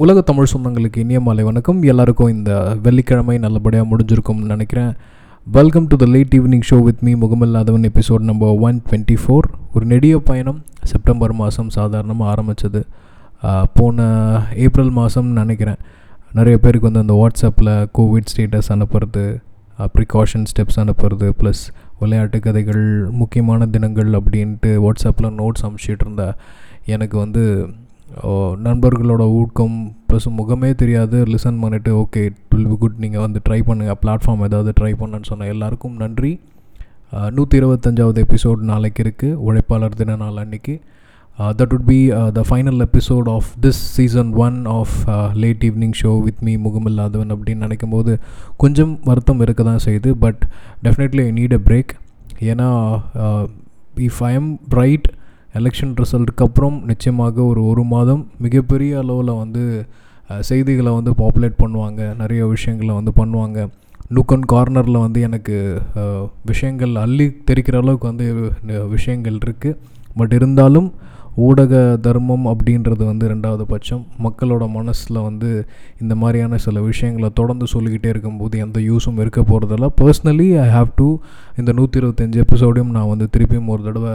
உலக தமிழ் சொந்தங்களுக்கு இனிய மாலை வணக்கம். எல்லாருக்கும் இந்த வெள்ளிக்கிழமை நல்லபடியாக முடிஞ்சிருக்கும்னு நினைக்கிறேன். Welcome to the late evening show with me முகமல்லாதவன் episode number one twenty four ஒரு நெடிய பயணம் செப்டம்பர் மாதம் சாதாரணமாக ஆரம்பித்தது போன ஏப்ரல் மாதம்னு நினைக்கிறேன். நிறைய பேருக்கு வந்து அந்த வாட்ஸ்அப்பில் கோவிட் ஸ்டேட்டஸ் அனுப்புறது ப்ரிகாஷன் ஸ்டெப்ஸ் அனுப்புறது ப்ளஸ் விளையாட்டு கதைகள் முக்கியமான தினங்கள் அப்படின்ட்டு வாட்ஸ்அப்பில் நோட்ஸ் அனுப்பிச்சிட்டு எனக்கு வந்து நண்பர்களோட ஊக்கம் ப்ளஸ் முகமே தெரியாது. லிசன் பண்ணிவிட்டு okay it will be good நீங்கள் வந்து ட்ரை பண்ணுங்கள் பிளாட்ஃபார்ம் ஏதாவது ட்ரை பண்ணுன்னு சொன்ன எல்லாருக்கும் நன்றி. நூற்றி இருபத்தஞ்சாவது எபிசோட் நாளைக்கு இருக்குது உழைப்பாளர் தின நாள் அன்னைக்கு. That would be the final episode of this season one of late evening show with me முகமில்லாதவன் அப்படின்னு நினைக்கும் போது கொஞ்சம் வருத்தம் இருக்க தான் செய்யுது but definitely I need a break ஏன்னா if I am right election ரிசல்ட்டுக்கு அப்புறம் நிச்சயமாக ஒரு ஒரு மாதம் மிகப்பெரிய அளவில் வந்து செய்திகளை வந்து பாப்புலேட் பண்ணுவாங்க. நிறைய விஷயங்களை வந்து பண்ணுவாங்க. நூக்கன் கார்னரில் வந்து எனக்கு விஷயங்கள் அள்ளி தெரிக்கிற அளவுக்கு வந்து விஷயங்கள் இருக்குது பட் இருந்தாலும் ஊடக தர்மம் அப்படின்றது வந்து ரெண்டாவது பட்சம். மக்களோட மனசில் வந்து இந்த மாதிரியான சில விஷயங்களை தொடர்ந்து சொல்லிக்கிட்டே இருக்கும்போது எந்த யூஸும் இருக்க போகிறதில்ல பர்சனலி ஐ ஹாவ் டு இந்த நூற்றி இருபத்தஞ்சி எபிசோடையும் நான் வந்து திருப்பியும் ஒரு தடவை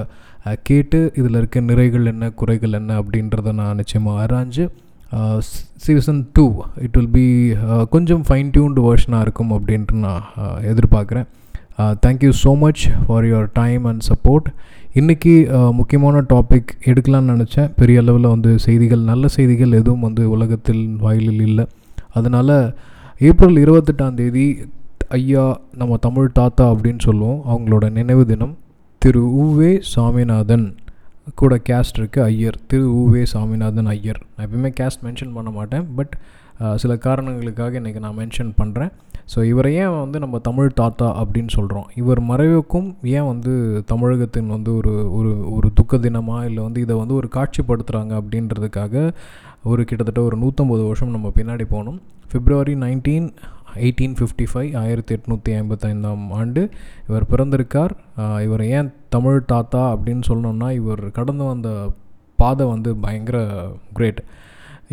கேட்டு இதில் இருக்க நிறைகள் என்ன குறைகள் என்ன அப்படின்றத நான் நிச்சயமாக ஆராய்ஞ்சு season two it will be கொஞ்சம் ஃபைன் டியூன்டு வேர்ஷனாக இருக்கும் அப்படின்ட்டு நான் எதிர்பார்க்குறேன். Thank you so much for your time and support இன்றைக்கி முக்கியமான டாபிக் எடுக்கலாம்னு நினச்சேன். பெரிய அளவில் வந்து செய்திகள் நல்ல செய்திகள் எதுவும் வந்து உலகத்தில் வாயிலில் இல்லை. அதனால் ஏப்ரல் இருபத்தெட்டாம் தேதி ஐயா நம்ம தமிழ் தாத்தா அப்படின்னு சொல்லுவோம். அவங்களோட நினைவு தினம் திரு உவே சாமிநாதன். கூட கேஸ்ட் இருக்குது ஐயர். திரு உவே சாமிநாதன் ஐயர். நான் எப்பயுமே கேஸ்ட் மென்ஷன் பண்ண மாட்டேன். பட் சில காரணங்களுக்காக இன்றைக்கி நான் மென்ஷன் பண்ணுறேன் ஸோ இவரை ஏன் வந்து நம்ம தமிழ் தாத்தா அப்படின்னு சொல்கிறோம் இவர் மறைவுக்கும் ஏன் வந்து தமிழகத்தின் வந்து ஒரு ஒரு ஒரு துக்க தினமாக இல்லை வந்து இதை வந்து ஒரு காட்சிப்படுத்துகிறாங்க அப்படின்றதுக்காக ஒரு கிட்டத்தட்ட ஒரு நூற்றம்பது வருஷம் நம்ம பின்னாடி போகணும். February nineteen eighteen fifty five ஆயிரத்தி எட்நூற்றி ஐம்பத்தைந்தாம் ஆண்டு இவர் பிறந்திருக்கார். இவர் ஏன் தமிழ் தாத்தா அப்படின்னு சொல்லணும்னா இவர் கடந்து வந்த பாதை வந்து பயங்கர கிரேட்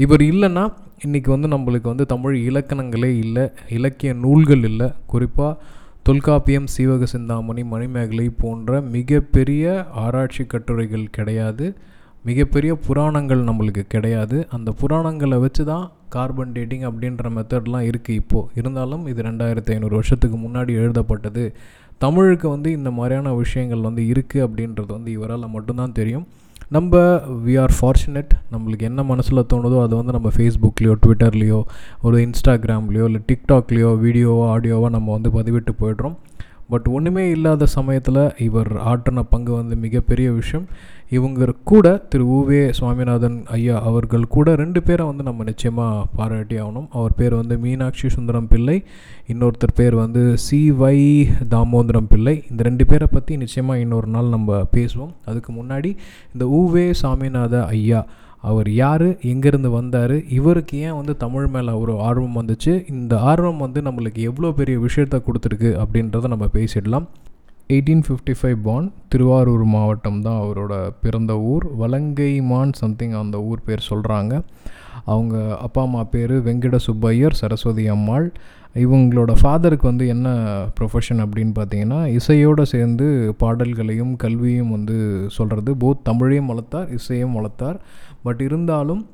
இவர் இல்லைன்னா இன்றைக்கி வந்து நம்மளுக்கு வந்து தமிழ் இலக்கணங்களே இல்லை இலக்கிய நூல்கள் இல்லை. குறிப்பாக தொல்காப்பியம் சீவக சிந்தாமணி மணிமேகலை போன்ற மிகப்பெரிய ஆராய்ச்சி கட்டுரைகள் கிடையாது. மிகப்பெரிய புராணங்கள் நம்மளுக்கு கிடையாது. அந்த புராணங்களை வச்சு தான் கார்பன் டேட்டிங் அப்படின்ற மெத்தட்லாம் இருக்குது இப்போது இருந்தாலும் இது ரெண்டாயிரத்தி ஐநூறு வருஷத்துக்கு முன்னாடி எழுதப்பட்டது. தமிழுக்கு வந்து இந்த மாதிரியான விஷயங்கள் வந்து இருக்குது அப்படின்றது வந்து இவரால் மட்டும்தான் தெரியும். நம்ம வி ஆர் ஃபார்ச்சுனேட் நம்மளுக்கு என்ன மனசில் தோணுதோ அதை வந்து நம்ம ஃபேஸ்புக்லேயோ ட்விட்டர்லேயோ ஒரு இன்ஸ்டாகிராம்லேயோ இல்லை டிக்டாக்லேயோ வீடியோவோ ஆடியோவோ நம்ம வந்து பதிவிட்டு போயிடுறோம். பட் ஒன்றுமே இல்லாத சமயத்தில் இவர் ஆற்றின பங்கு வந்து மிகப்பெரிய விஷயம். இவங்க கூட திரு உவே சுவாமிநாதன் ஐயா அவர்கள் கூட ரெண்டு பேரை வந்து நம்ம நிச்சயமாக பாராட்டி ஆகணும். அவர் பேர் வந்து மீனாட்சி சுந்தரம் பிள்ளை. இன்னொருத்தர் பேர் வந்து சி வை தாமோதரம் பிள்ளை. இந்த ரெண்டு பேரை பற்றி நிச்சயமாக இன்னொரு நாள் நம்ம பேசுவோம். அதுக்கு முன்னாடி இந்த உவே சாமிநாத ஐயா அவர் யார்? எங்கேருந்து வந்தார்? இவருக்கு ஏன் வந்து தமிழ் மேலே ஒரு ஆர்வம் வந்துச்சு? இந்த ஆர்வம் வந்து நம்மளுக்கு எவ்வளோ பெரிய விஷயத்த கொடுத்துருக்கு அப்படின்றத நம்ம பேசிடலாம். Eighteen fifty five born Tiruvarur மாவட்டம் தான் அவரோட பிறந்த ஊர். வலங்கைமான் சம்திங் அந்த ஊர் பேர் சொல்கிறாங்க அவங்க அப்பா அம்மா பேர் வெங்கட சுப்பையர் சரஸ்வதி அம்மாள். இவங்களோட ஃபாதருக்கு வந்து என்ன ப்ரொஃபஷன் அப்படின்னு பார்த்தீங்கன்னா இசையோடு சேர்ந்து பாடல்களையும் கல்வியும் வந்து சொல்கிறது போத் தமிழையும் வளர்த்தார் இசையும் வளர்த்தார். பட் இருந்தாலும்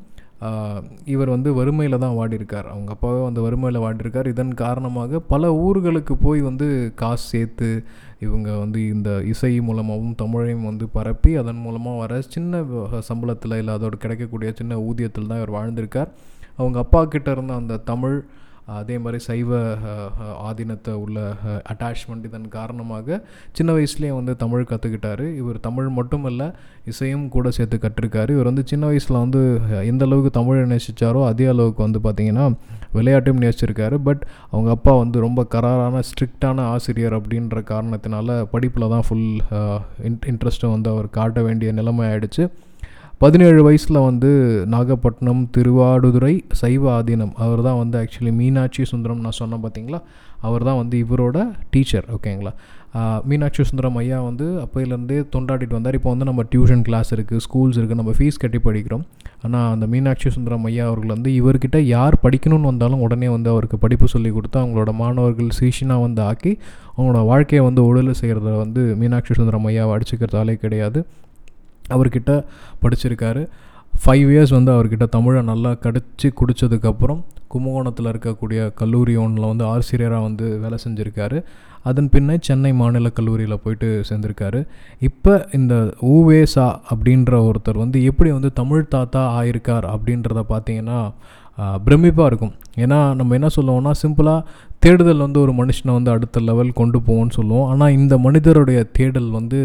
இவர் வந்து வறுமையில் தான் வாடியிருக்கார் அவங்க அப்பாவே வந்து வறுமையில் வாடியிருக்கார் இதன் காரணமாக பல ஊர்களுக்கு போய் வந்து காசு சேர்த்து இவங்க வந்து இந்த இசை மூலமாகவும் தமிழையும் வந்து பரப்பி அதன் மூலமாக வர சின்ன சம்பளத்தில் இல்லை அதோட கிடைக்கக்கூடிய சின்ன ஊதியத்தில் தான் இவர் வாழ்ந்திருக்கார். அவங்க அப்பா கிட்ட இருந்த அந்த தமிழ் அதே மாதிரி சைவ ஆதீனத்தை உள்ள அட்டாச்மெண்ட் இதன் காரணமாக சின்ன வயசுலேயே வந்து தமிழ் கற்றுக்கிட்டாரு இவர் தமிழ் மட்டும் இல்லை இசையும் கூட சேர்த்து கற்றுருக்காரு இவர் வந்து சின்ன வயசில் வந்து எந்த அளவுக்கு தமிழை நேசித்தாரோ அதே அளவுக்கு வந்து பார்த்திங்கன்னா விளையாட்டையும் நேசிச்சிருக்காரு. பட் அவங்க அப்பா வந்து ரொம்ப கராரான ஸ்ட்ரிக்டான ஆசிரியர் அப்படின்ற காரணத்தினால படிப்பில் தான் ஃபுல் இன்ட்ரெஸ்ட்டை வந்து அவர் காட்ட வேண்டிய நிலைமை ஆயிடுச்சு. பதினேழு வயசில் வந்து நாகப்பட்டினம் திருவாடுதுறை சைவ ஆதீனம். அவர் தான் வந்து ஆக்சுவலி மீனாட்சி சுந்தரம் நான் சொன்னேன் பார்த்தீங்களா அவர் தான் வந்து இவரோட டீச்சர் ஓகேங்களா மீனாட்சி சுந்தரம் ஐயா வந்து அப்போயிலேருந்தே தொண்டாடிட்டு வந்தார். இப்போ வந்து நம்ம டியூஷன் கிளாஸ் இருக்குது ஸ்கூல்ஸ் இருக்குது நம்ம ஃபீஸ் கட்டி படிக்கிறோம். ஆனால் அந்த மீனாட்சி சுந்தரம் ஐயா அவர்கள் வந்து இவர்கிட்ட யார் படிக்கணும்னு வந்தாலும் உடனே வந்து அவருக்கு படிப்பு சொல்லி கொடுத்து அவங்களோட மாணவர்கள் சீஷனாக வந்து ஆக்கி அவங்களோட வாழ்க்கையை வந்து உடலில் செய்கிறத வந்து மீனாட்சி சுந்தரம் ஐயாவை அடிச்சுக்கிறதாலே கிடையாது. அவர்கிட்ட படிச்சிருக்காரு. ஃபைவ் இயர்ஸ் வந்து அவர்கிட்ட தமிழை நல்லா கடிச்சு குடித்ததுக்கப்புறம் கும்பகோணத்தில் இருக்கக்கூடிய கல்லூரி ஒன்றில் வந்து ஆசிரியராக வந்து வேலை செஞ்சுருக்காரு. அதன் பின்ன சென்னை மாநில கல்லூரியில் போயிட்டு சேர்ந்திருக்காரு. இப்போ இந்த ஊவேசா அப்படின்ற ஒருத்தர் வந்து எப்படி வந்து தமிழ் தாத்தா ஆயிருக்கார் அப்படின்றத பார்த்தீங்கன்னா பிரமிப்பாக இருக்கும். ஏன்னா நம்ம என்ன சொல்லுவோம்னா சிம்பிளாக தேடுதல் வந்து ஒரு மனுஷனை வந்து அடுத்த லெவல் கொண்டு போகும்னு சொல்லுவோம். ஆனால் இந்த மனிதருடைய தேடல் வந்து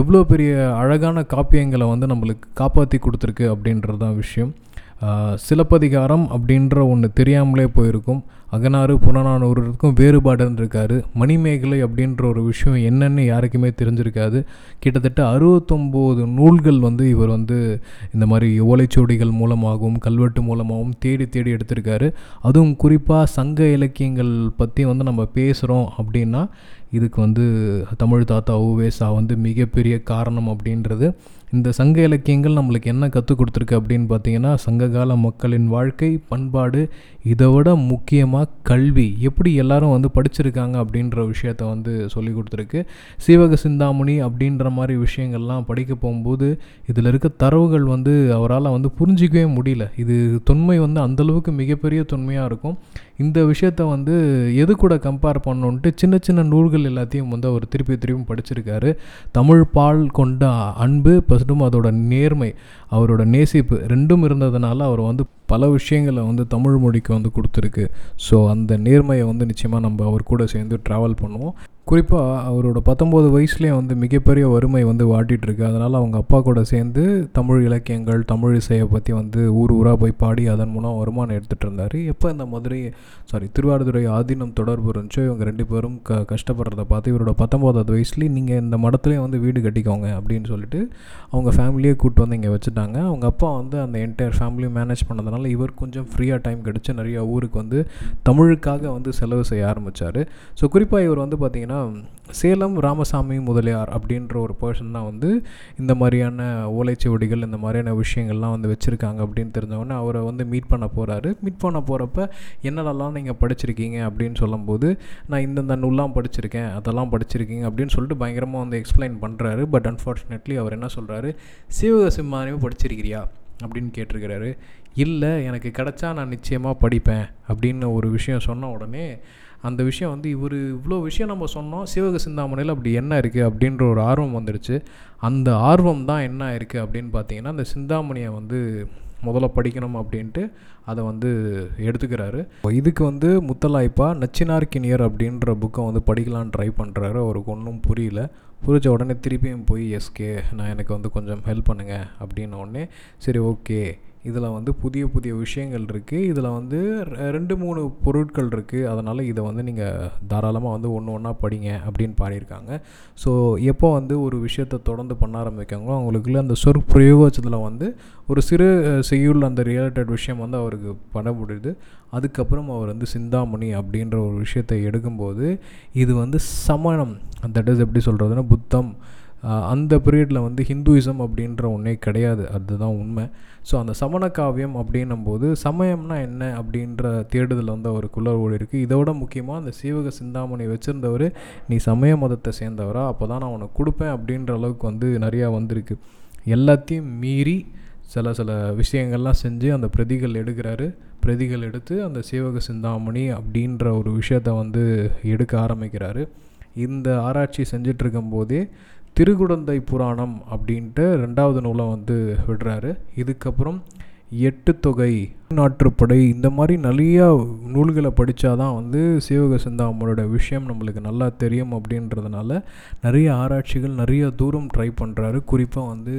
எவ்வளோ பெரிய அழகான காப்பியங்களை வந்து நம்மளுக்கு காப்பாற்றி கொடுத்துருக்கு அப்படின்றது தான் விஷயம். சிலப்பதிகாரம் அப்படின்ற ஒன்று தெரியாமலே போயிருக்கும். அகனாறு புறநானூறுக்கும் வேறுபாடுன்னு இருக்காரு மணிமேகலை அப்படின்ற ஒரு விஷயம் என்னன்னு யாருக்குமே தெரிஞ்சிருக்காது. கிட்டத்தட்ட அறுபத்தொம்போது நூல்கள் வந்து இவர் வந்து இந்த மாதிரி ஓலைச்சுவடிகள் மூலமாகவும் கல்வெட்டு மூலமாகவும் தேடி தேடி எடுத்திருக்காரு. அதுவும் குறிப்பாக சங்க இலக்கியங்கள் பற்றி வந்து நம்ம பேசுகிறோம் அப்படின்னா இதுக்கு வந்து தமிழ் தாத்தா ஊவேசா வந்து மிகப்பெரிய காரணம் அப்படின்றது. இந்த சங்க இலக்கியங்கள் நம்மளுக்கு என்ன கற்றுக் கொடுத்துருக்கு அப்படின்னு பார்த்தீங்கன்னா சங்ககால மக்களின் வாழ்க்கை பண்பாடு இதை விட முக்கியமாக கல்வி. எப்படி எல்லாரும் வந்து படிச்சிருக்காங்க அப்படின்ற விஷயத்த வந்து சொல்லி கொடுத்துருக்கு. சீவக சிந்தாமணி அப்படின்ற மாதிரி விஷயங்கள்லாம் படிக்க போகும்போது இதில் இருக்க தரவுகள் வந்து அவரால் வந்து புரிஞ்சிக்கவே முடியல. இது தொன்மை வந்து அந்தளவுக்கு மிகப்பெரிய தொன்மையாக இருக்கும். இந்த விஷயத்த வந்து எது கூட கம்பேர் பண்ணோன்ட்டு சின்ன சின்ன நூல்கள் எல்லாத்தையும் வந்து அவர் திருப்பி திருப்பி படிச்சிருக்காரு. தமிழ் பால் கொண்ட அன்பு இப்போ பசும் அதோட நேர்மை அவரோட நேசிப்பு ரெண்டும் இருந்ததுனால அவர் வந்து பல விஷயங்களை வந்து தமிழ் மொழிக்கு வந்து கொடுத்துருக்கு. ஸோ அந்த நேர்மையை வந்து நிச்சயமாக நம்ம அவர் கூட சேர்ந்து ட்ராவல் பண்ணுவோம். குறிப்பாக அவரோட பத்தொம்போது வயசுலேயே வந்து மிகப்பெரிய வறுமை வந்து வாட்டிகிட்ருக்கு அதனால் அவங்க அப்பா கூட சேர்ந்து தமிழ் இலக்கியங்கள் தமிழ் இசையை பற்றி வந்து ஊர் ஊராக போய் பாடி அதன் மூலம் வருமானம் எடுத்துகிட்டு இருந்தார். எப்போ இந்த மதுரை சாரி திருவாரூரை ஆதீனம் தொடர்பு இருந்துச்சோ இவங்க ரெண்டு பேரும் க கஷ்டப்படுறத பார்த்து இவரோட பத்தொம்போதாவது வயசுலேயே நீங்கள் இந்த மடத்துலேயே வந்து வீடு கட்டிக்கோங்க அப்படின்னு சொல்லிட்டு அவங்க ஃபேமிலியே கூப்பிட்டு வந்து இங்கே வச்சுட்டாங்க. அவங்க அப்பா வந்து அந்த என்டையர் ஃபேமிலியும் மேனேஜ் பண்ணதுனால இவர் கொஞ்சம் ஃப்ரீயாக டைம் கிடச்சி நிறையா ஊருக்கு வந்து தமிழுக்காக வந்து செலவு செய்ய ஆரம்பித்தார் ஸோ குறிப்பாக இவர் வந்து பார்த்திங்கன்னா சேலம் ராமசாமி முதலியார் அப்படின்ற ஒரு பர்சன் தான் வந்து இந்த மாதிரியான ஓலைச்சுவடிகள் இந்த மாதிரியான விஷயங்கள்லாம் வந்து வச்சுருக்காங்க அப்படின்னு தெரிஞ்சவொடனே அவரை வந்து மீட் பண்ண போகிறாரு மீட் பண்ண போகிறப்ப என்னெல்லாம் நீங்கள் படிச்சிருக்கீங்க? அப்படின்னு சொல்லும்போது நான் இந்தந்த நூல்லாம் படிச்சிருக்கேன் அதெல்லாம் படிச்சிருக்கீங்க அப்படின்னு சொல்லிட்டு பயங்கரமாக வந்து எக்ஸ்பிளைன் பண்ணுறாரு பட் அன்ஃபார்ச்சுனேட்லி அவர் என்ன சொல்கிறாரு சிவக சிம்மானியும் படிச்சிருக்கிறியா? அப்படின்னு கேட்டிருக்கிறாரு. இல்லை எனக்கு கிடச்சா நான் நிச்சயமாக படிப்பேன் அப்படின்னு ஒரு விஷயம் சொன்ன உடனே அந்த விஷயம் வந்து இவர் இவ்வளோ விஷயம் நம்ம சொன்னோம் சிவக சிந்தாமணியில் அப்படி என்ன இருக்குது அப்படின்ற ஒரு ஆர்வம் வந்துடுச்சு அந்த ஆர்வம் தான் என்ன இருக்குது அப்படின்னு பார்த்தீங்கன்னா அந்த சிந்தாமணியை வந்து முதல்ல படிக்கணும் அப்படின்ட்டு அதை வந்து எடுத்துக்கிறாரு. இதுக்கு வந்து முத்தலாய்ப்பா நச்சினார்கினியர் அப்படின்ற புக்கை வந்து படிக்கலான்னு ட்ரை பண்ணுறாரு அவருக்கு ஒன்றும் புரியல. புரிஞ்ச உடனே திருப்பியும் போய் எஸ்கே நான் எனக்கு வந்து கொஞ்சம் ஹெல்ப் பண்ணுங்கள் அப்படின்ன உடனே சரி ஓகே இதில் வந்து புதிய புதிய விஷயங்கள் இருக்குது இதில் வந்து ரெண்டு மூணு பொருட்கள் இருக்குது அதனால் இதை வந்து நீங்கள் தாராளமாக வந்து ஒன்று ஒன்றா படிங்க அப்படின்னு பாடியிருக்காங்க. ஸோ எப்போ வந்து ஒரு விஷயத்தை தொடர்ந்து பண்ண ஆரம்பிக்காங்களோ அவங்களுக்குள்ள அந்த சொற்பிரயோகத்தில் வந்து ஒரு சிறு செய்யுள் அந்த ரிலேட்டட் விஷயம் வந்து அவருக்கு பண்ண முடியுது அதுக்கப்புறம் அவர் வந்து சிந்தாமணி அப்படின்ற ஒரு விஷயத்தை எடுக்கும்போது இது வந்து சமணம். தட் இஸ் எப்படி சொல்கிறதுனா புத்தம். அந்த பீரியடில் வந்து ஹிந்துயிசம் அப்படின்ற ஒன்றே கிடையாது. அதுதான் உண்மை. ஸோ அந்த சமண காவியம் அப்படின்னும்போது சமயம்னா என்ன அப்படின்ற தேடுதல் வந்து அவருக்குள்ள ஓடி இருக்குது இதோட முக்கியமாக அந்த சீவக சிந்தாமணி வச்சுருந்தவர் நீ சமய மதத்தை சேர்ந்தவரா? அப்போ தான் நான் உனக்கு கொடுப்பேன் அப்படின்ற அளவுக்கு வந்து நிறையா வந்திருக்கு. எல்லாத்தையும் மீறி சில சில விஷயங்கள்லாம் செஞ்சு அந்த பிரதிகள் எடுக்கிறாரு. பிரதிகள் எடுத்து அந்த சீவக சிந்தாமணி அப்படின்ற ஒரு விஷயத்தை வந்து எடுக்க ஆரம்பிக்கிறாரு. இந்த ஆராய்ச்சி செஞ்சிட்ருக்கும் போதே திருக்குடந்தை புராணம் அப்படின்ட்டு ரெண்டாவது நூலை வந்து விடுறாரு. இதுக்கப்புறம் எட்டு தொகை நாட்டுப்படை இந்த மாதிரி நிறையா நூல்களை படித்தா தான் வந்து சிவக சிந்தாமனோட விஷயம் நம்மளுக்கு நல்லா தெரியும் அப்படின்றதுனால நிறைய ஆராய்ச்சிகள் நிறைய தூரம் ட்ரை பண்ணுறாரு குறிப்பாக வந்து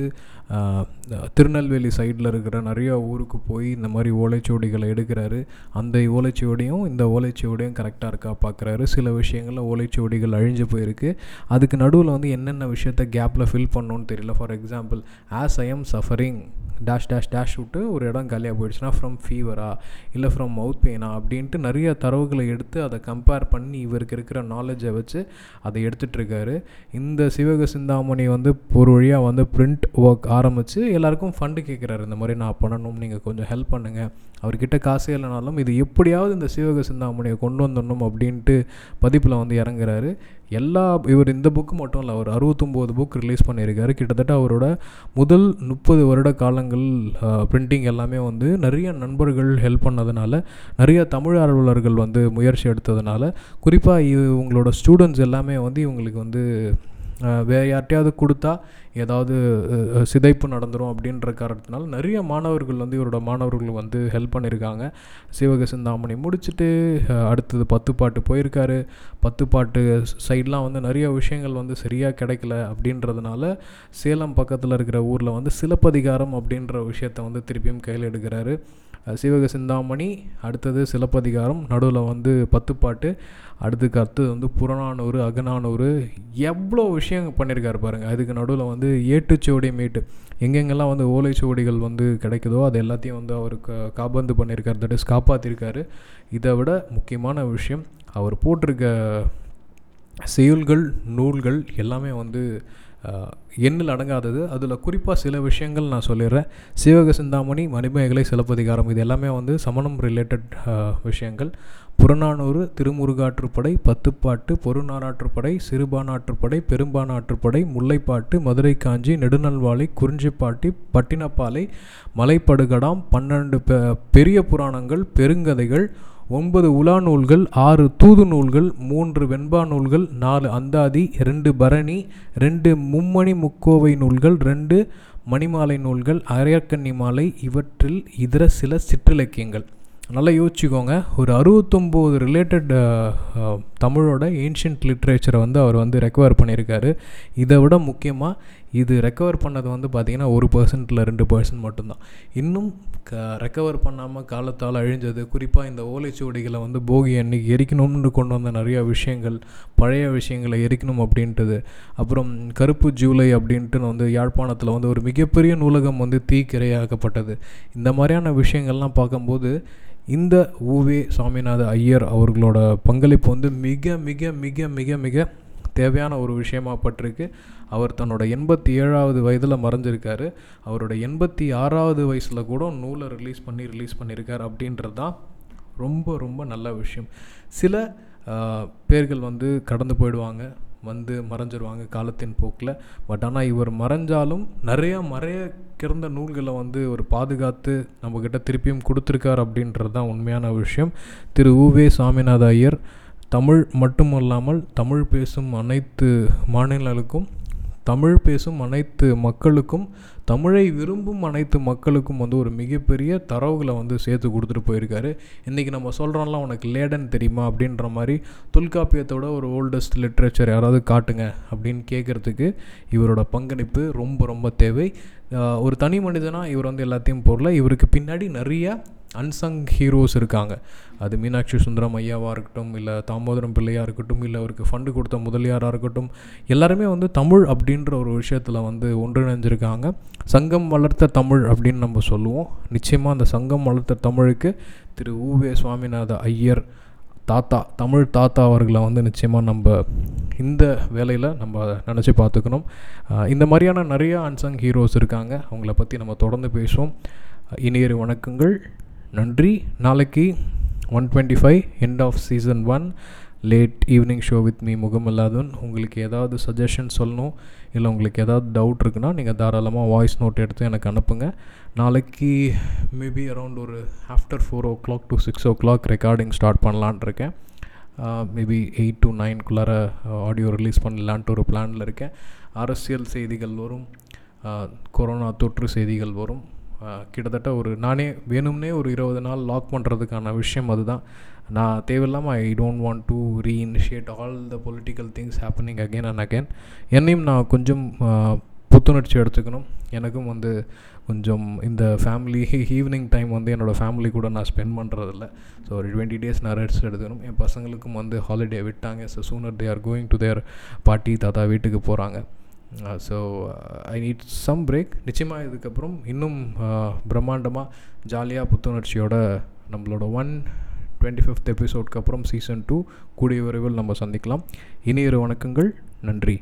திருநெல்வேலி சைடில் இருக்கிற நிறையா ஊருக்கு போய் இந்த மாதிரி ஓலைச்சுவடிகளை எடுக்கிறாரு. அந்த ஓலைச்சுவடியும் இந்த ஓலைச்சுவடியும் கரெக்டாக இருக்கா பார்க்குறாரு சில விஷயங்களில் ஓலைச்சுவடிகள் அழிஞ்சு போயிருக்கு. அதுக்கு நடுவில் வந்து என்னென்ன விஷயத்த கேப்பில் ஃபில் பண்ணணும்னு தெரியல. For example as I am suffering dash dash dash விட்டு ஒரு இடம் காலியாக போயிடுச்சுன்னா ஃப்ரம் ஃபீவரா இல்லை ஃப்ரம் மவுத் பெயினா அப்படின்ட்டு நிறைய தரவுகளை எடுத்து அதை கம்பேர் பண்ணி இவருக்கு இருக்கிற நாலேஜை வச்சு அதை எடுத்துகிட்ருக்காரு இந்த சிவக சிந்தாமணி வந்து ஒரு வழியாக வந்து பிரிண்ட் ஒர்க் ஆரம்பித்து எல்லாருக்கும் ஃபண்டு கேட்குறாரு இந்த மாதிரி நான் பண்ணணும் நீங்கள் கொஞ்சம் ஹெல்ப் பண்ணுங்கள் அவர்கிட்ட காசே இல்லைனாலும் இது எப்படியாவது இந்த சிவக சிந்தாமணியை கொண்டு வந்துடணும் அப்படின்ட்டு பதிப்பில் வந்து இறங்குறாரு. எல்லா இவர் இந்த புக்கு மட்டும் இல்லை அவர் அறுபத்தொம்போது புக் ரிலீஸ் பண்ணியிருக்காரு. கிட்டத்தட்ட அவரோட முதல் முப்பது வருட காலங்கள் பிரிண்டிங் எல்லாமே வந்து நிறைய நண்பர்கள் ஹெல்ப் பண்ணதுனால நிறைய தமிழ் ஆர்வலர்கள் வந்து முயற்சி எடுத்ததுனால குறிப்பாக இவங்களோட ஸ்டூடெண்ட்ஸ் எல்லாமே வந்து இவங்களுக்கு வந்து வேறு யார்ட்டையாவது கொடுத்தா ஏதாவது சிதைப்பு நடந்துடும் அப்படின்ற காரணத்தினால நிறைய மாணவர்கள் வந்து இவரோட மாணவர்கள் வந்து ஹெல்ப் பண்ணியிருக்காங்க. சிவக சிந்தாமணி முடிச்சுட்டு அடுத்தது பத்து பாட்டு போயிருக்காரு. பத்து பாட்டு சைட்லாம் வந்து நிறைய விஷயங்கள் வந்து சரியாக கிடைக்கல அப்படின்றதுனால சேலம் பக்கத்தில் இருக்கிற ஊரில் வந்து சிலப்பதிகாரம் அப்படின்ற விஷயத்த வந்து திருப்பியும் கையில் எடுக்கிறாரு. சிவக சிந்தாமணி அடுத்தது சிலப்பதிகாரம் நடுவில் வந்து பத்துப்பாட்டு அடுத்துக்கு அடுத்தது வந்து புறநானூறு அகநானூறு எவ்வளோ விஷயம் பண்ணியிருக்காரு பாருங்கள் அதுக்கு நடுவில் வந்து ஏட்டுச்சுவடி மீட்டு. எங்கெங்கெல்லாம் வந்து ஓலைச்சுவடிகள் வந்து கிடைக்குதோ அது எல்லாத்தையும் வந்து அவருக்கு காபந்து பண்ணியிருக்காரு தட் இஸ் காப்பாற்றிருக்காரு இதை விட முக்கியமான விஷயம் அவர் போட்டிருக்க செயல்கள் நூல்கள் எல்லாமே வந்து எண்ணில் அடங்காதது. அதில் குறிப்பாக சில விஷயங்கள் நான் சொல்லிடுறேன். சிவக சிந்தாமணி மணிமேகலை சிலப்பதிகாரம் இது எல்லாமே வந்து சமணம் ரிலேட்டட் விஷயங்கள். புறநானூறு திருமுருகாற்றுப்படை பத்துப்பாட்டு பொருநாராற்றுப்படை சிறுபானாற்றுப்படை பெரும்பானாற்றுப்படை முல்லைப்பாட்டு மதுரை காஞ்சி நெடுநல்வாளி குறிஞ்சிப்பாட்டி பட்டினப்பாலை மலைப்படுகடாம் பன்னெண்டு பெரிய புராணங்கள் பெருங்கதைகள் ஒன்பது உலா நூல்கள் ஆறு தூது நூல்கள் மூன்று வெண்பா நூல்கள் நாலு அந்தாதி ரெண்டு பரணி ரெண்டு மும்மணி முக்கோவை நூல்கள் ரெண்டு மணிமாலை நூல்கள் அரையக்கன்னி மாலை இவற்றில் இதர சில சிற்றிலக்கியங்கள். நல்லா யோசிச்சுக்கோங்க. ஒரு அறுபத்தொம்போது ரிலேட்டட் தமிழோட ஏன்ஷியன்ட் லிட்ரேச்சரை வந்து அவர் வந்து ரெக்கவர் பண்ணியிருக்காரு. இதை விட முக்கியமாக இது ரெக்கவர் பண்ணது வந்து பார்த்திங்கன்னா ஒரு பர்சன்ட்டில் ரெண்டு பர்சன்ட் மட்டும்தான். இன்னும் க ரெக்கவர் பண்ணாமல் காலத்தால் அழிஞ்சது குறிப்பாக இந்த ஓலைச்சுவடிகளை வந்து போகி அன்னைக்கு எரிக்கணும்னு கொண்டு வந்த நிறையா விஷயங்கள் பழைய விஷயங்களை எரிக்கணும் அப்படின்றது. அப்புறம் கருப்பு ஜூலை அப்படின்ட்டு வந்து யாழ்ப்பாணத்தில் வந்து ஒரு மிகப்பெரிய நூலகம் வந்து தீக்கிரையாக்கப்பட்டது இந்த மாதிரியான விஷயங்கள்லாம் பார்க்கும்போது இந்த ஊவே சாமிநாத ஐயர் அவர்களோட பங்களிப்பு வந்து மிக மிக மிக மிக மிக தேவையான ஒரு விஷயமாக பட்டிருக்கு. அவர் தன்னோட எண்பத்தி ஏழாவது வயதில் மறைஞ்சிருக்காரு அவரோட எண்பத்தி ஆறாவது வயசில் கூட நூலை ரிலீஸ் பண்ணி ரிலீஸ் பண்ணியிருக்கார் அப்படின்றது தான் ரொம்ப ரொம்ப நல்ல விஷயம். சில பேர்கள் வந்து கடந்து போயிடுவாங்க வந்து மறைஞ்சிருவாங்க காலத்தின் போக்கில். பட் ஆனால் இவர் மறைஞ்சாலும் நிறையா மறைய கிறந்த நூல்களை வந்து ஒரு பாதுகாத்து நம்மக்கிட்ட திருப்பியும் கொடுத்துருக்கார் அப்படின்றது தான் உண்மையான விஷயம். திரு உவே சாமிநாத ஐயர் தமிழ் மட்டுமல்லாமல் தமிழ் பேசும் அனைத்து மாநிலங்களுக்கும் தமிழ் பேசும் அனைத்து மக்களுக்கும் தமிழை விரும்பும் அனைத்து மக்களுக்கும் வந்து ஒரு மிகப்பெரிய தரவுகளை வந்து சேர்த்து கொடுத்துட்டு போயிருக்காரு. இன்றைக்கி நம்ம சொல்கிறோம்லாம் உனக்கு லேடன் தெரியுமா அப்படின்ற மாதிரி தொல்காப்பியத்தோட ஒரு ஓல்டஸ்ட் லிட்ரேச்சர் யாராவது காட்டுங்க அப்படின்னு கேட்குறதுக்கு இவரோட பங்களிப்பு ரொம்ப ரொம்ப தேவை. ஒரு தனி மனிதனாக இவர் வந்து எல்லாத்தையும் போடல இவருக்கு பின்னாடி நிறையா அன்சங் ஹீரோஸ் இருக்காங்க. அது மீனாட்சி சுந்தரம் ஐயாவாக இருக்கட்டும் இல்லை தாமோதரம் பிள்ளையாக இருக்கட்டும் இல்லை அவருக்கு ஃபண்டு கொடுத்த முதலியாராக இருக்கட்டும் எல்லாருமே வந்து தமிழ் அப்படின்ற ஒரு விஷயத்தில் வந்து ஒன்றிணைஞ்சிருக்காங்க. சங்கம் வளர்த்த தமிழ் அப்படின்னு நம்ம சொல்லுவோம். நிச்சயமாக அந்த சங்கம் வளர்த்த தமிழுக்கு திரு ஊவே சுவாமிநாத ஐயர் தாத்தா தமிழ் தாத்தா அவர்களை வந்து நிச்சயமாக நம்ம இந்த வேலையில் நம்ம நினச்சி பார்த்துக்கணும். இந்த மாதிரியான நிறையா அன்சங் ஹீரோஸ் இருக்காங்க. அவங்கள பற்றி நம்ம தொடர்ந்து பேசுவோம். இனியரு வணக்கங்கள். நன்றி. நாளைக்கு one twenty five end of season one late evening show with me முகமில்லாதவன். உங்களுக்கு ஏதாவது சஜஷன் சொல்லணும் இல்லை உங்களுக்கு ஏதாவது டவுட் இருக்குன்னா நீங்கள் தாராளமாக வாய்ஸ் நோட் எடுத்து எனக்கு அனுப்புங்க. நாளைக்கு மேபி அரவுண்ட் ஒரு after four o'clock to six o'clock recording start பண்ணலான் இருக்கேன் மேபி எயிட் டு நைன்குள்ளார ஆடியோ ரிலீஸ் பண்ணலான்ட்டு ஒரு பிளானில் இருக்கேன். அரசியல் செய்திகள் வரும். கொரோனா தொற்று செய்திகள் வரும். கிட்டத்தட்ட ஒரு நானே வேணும்னே ஒரு இருபது நாள் லாக் பண்ணுறதுக்கான விஷயம் அதுதான். நான் தேவையில்லாமல் I don't want to reinitiate all the political things happening again and again என்னையும் நான் கொஞ்சம் புத்துணர்ச்சி எடுத்துக்கணும். எனக்கும் வந்து கொஞ்சம் இந்த ஃபேமிலி ஈவினிங் டைம் வந்து என்னோடய ஃபேமிலி கூட நான் ஸ்பெண்ட் பண்ணுறதில்ல ஸோ ஒரு டுவெண்ட்டி டேஸ் நான் ரெஸ்ட் எடுத்துக்கணும். என் பசங்களுக்கும் வந்து ஹாலிடே விட்டாங்க. So sooner they are going to their பாட்டி தாத்தா வீட்டுக்கு போகிறாங்க so I need some break நிச்சயமாக இதுக்கப்புறம் இன்னும் uh, பிரம்மாண்டமாக ஜாலியாக புத்துணர்ச்சியோட நம்மளோட ஒன் டுவெண்ட்டி ஃபிஃப்த் எபிசோட்க்கு அப்புறம் சீசன் டூ கூடிய விரைவில் நம்ம சந்திக்கலாம். இனியொரு வணக்கங்கள். நன்றி.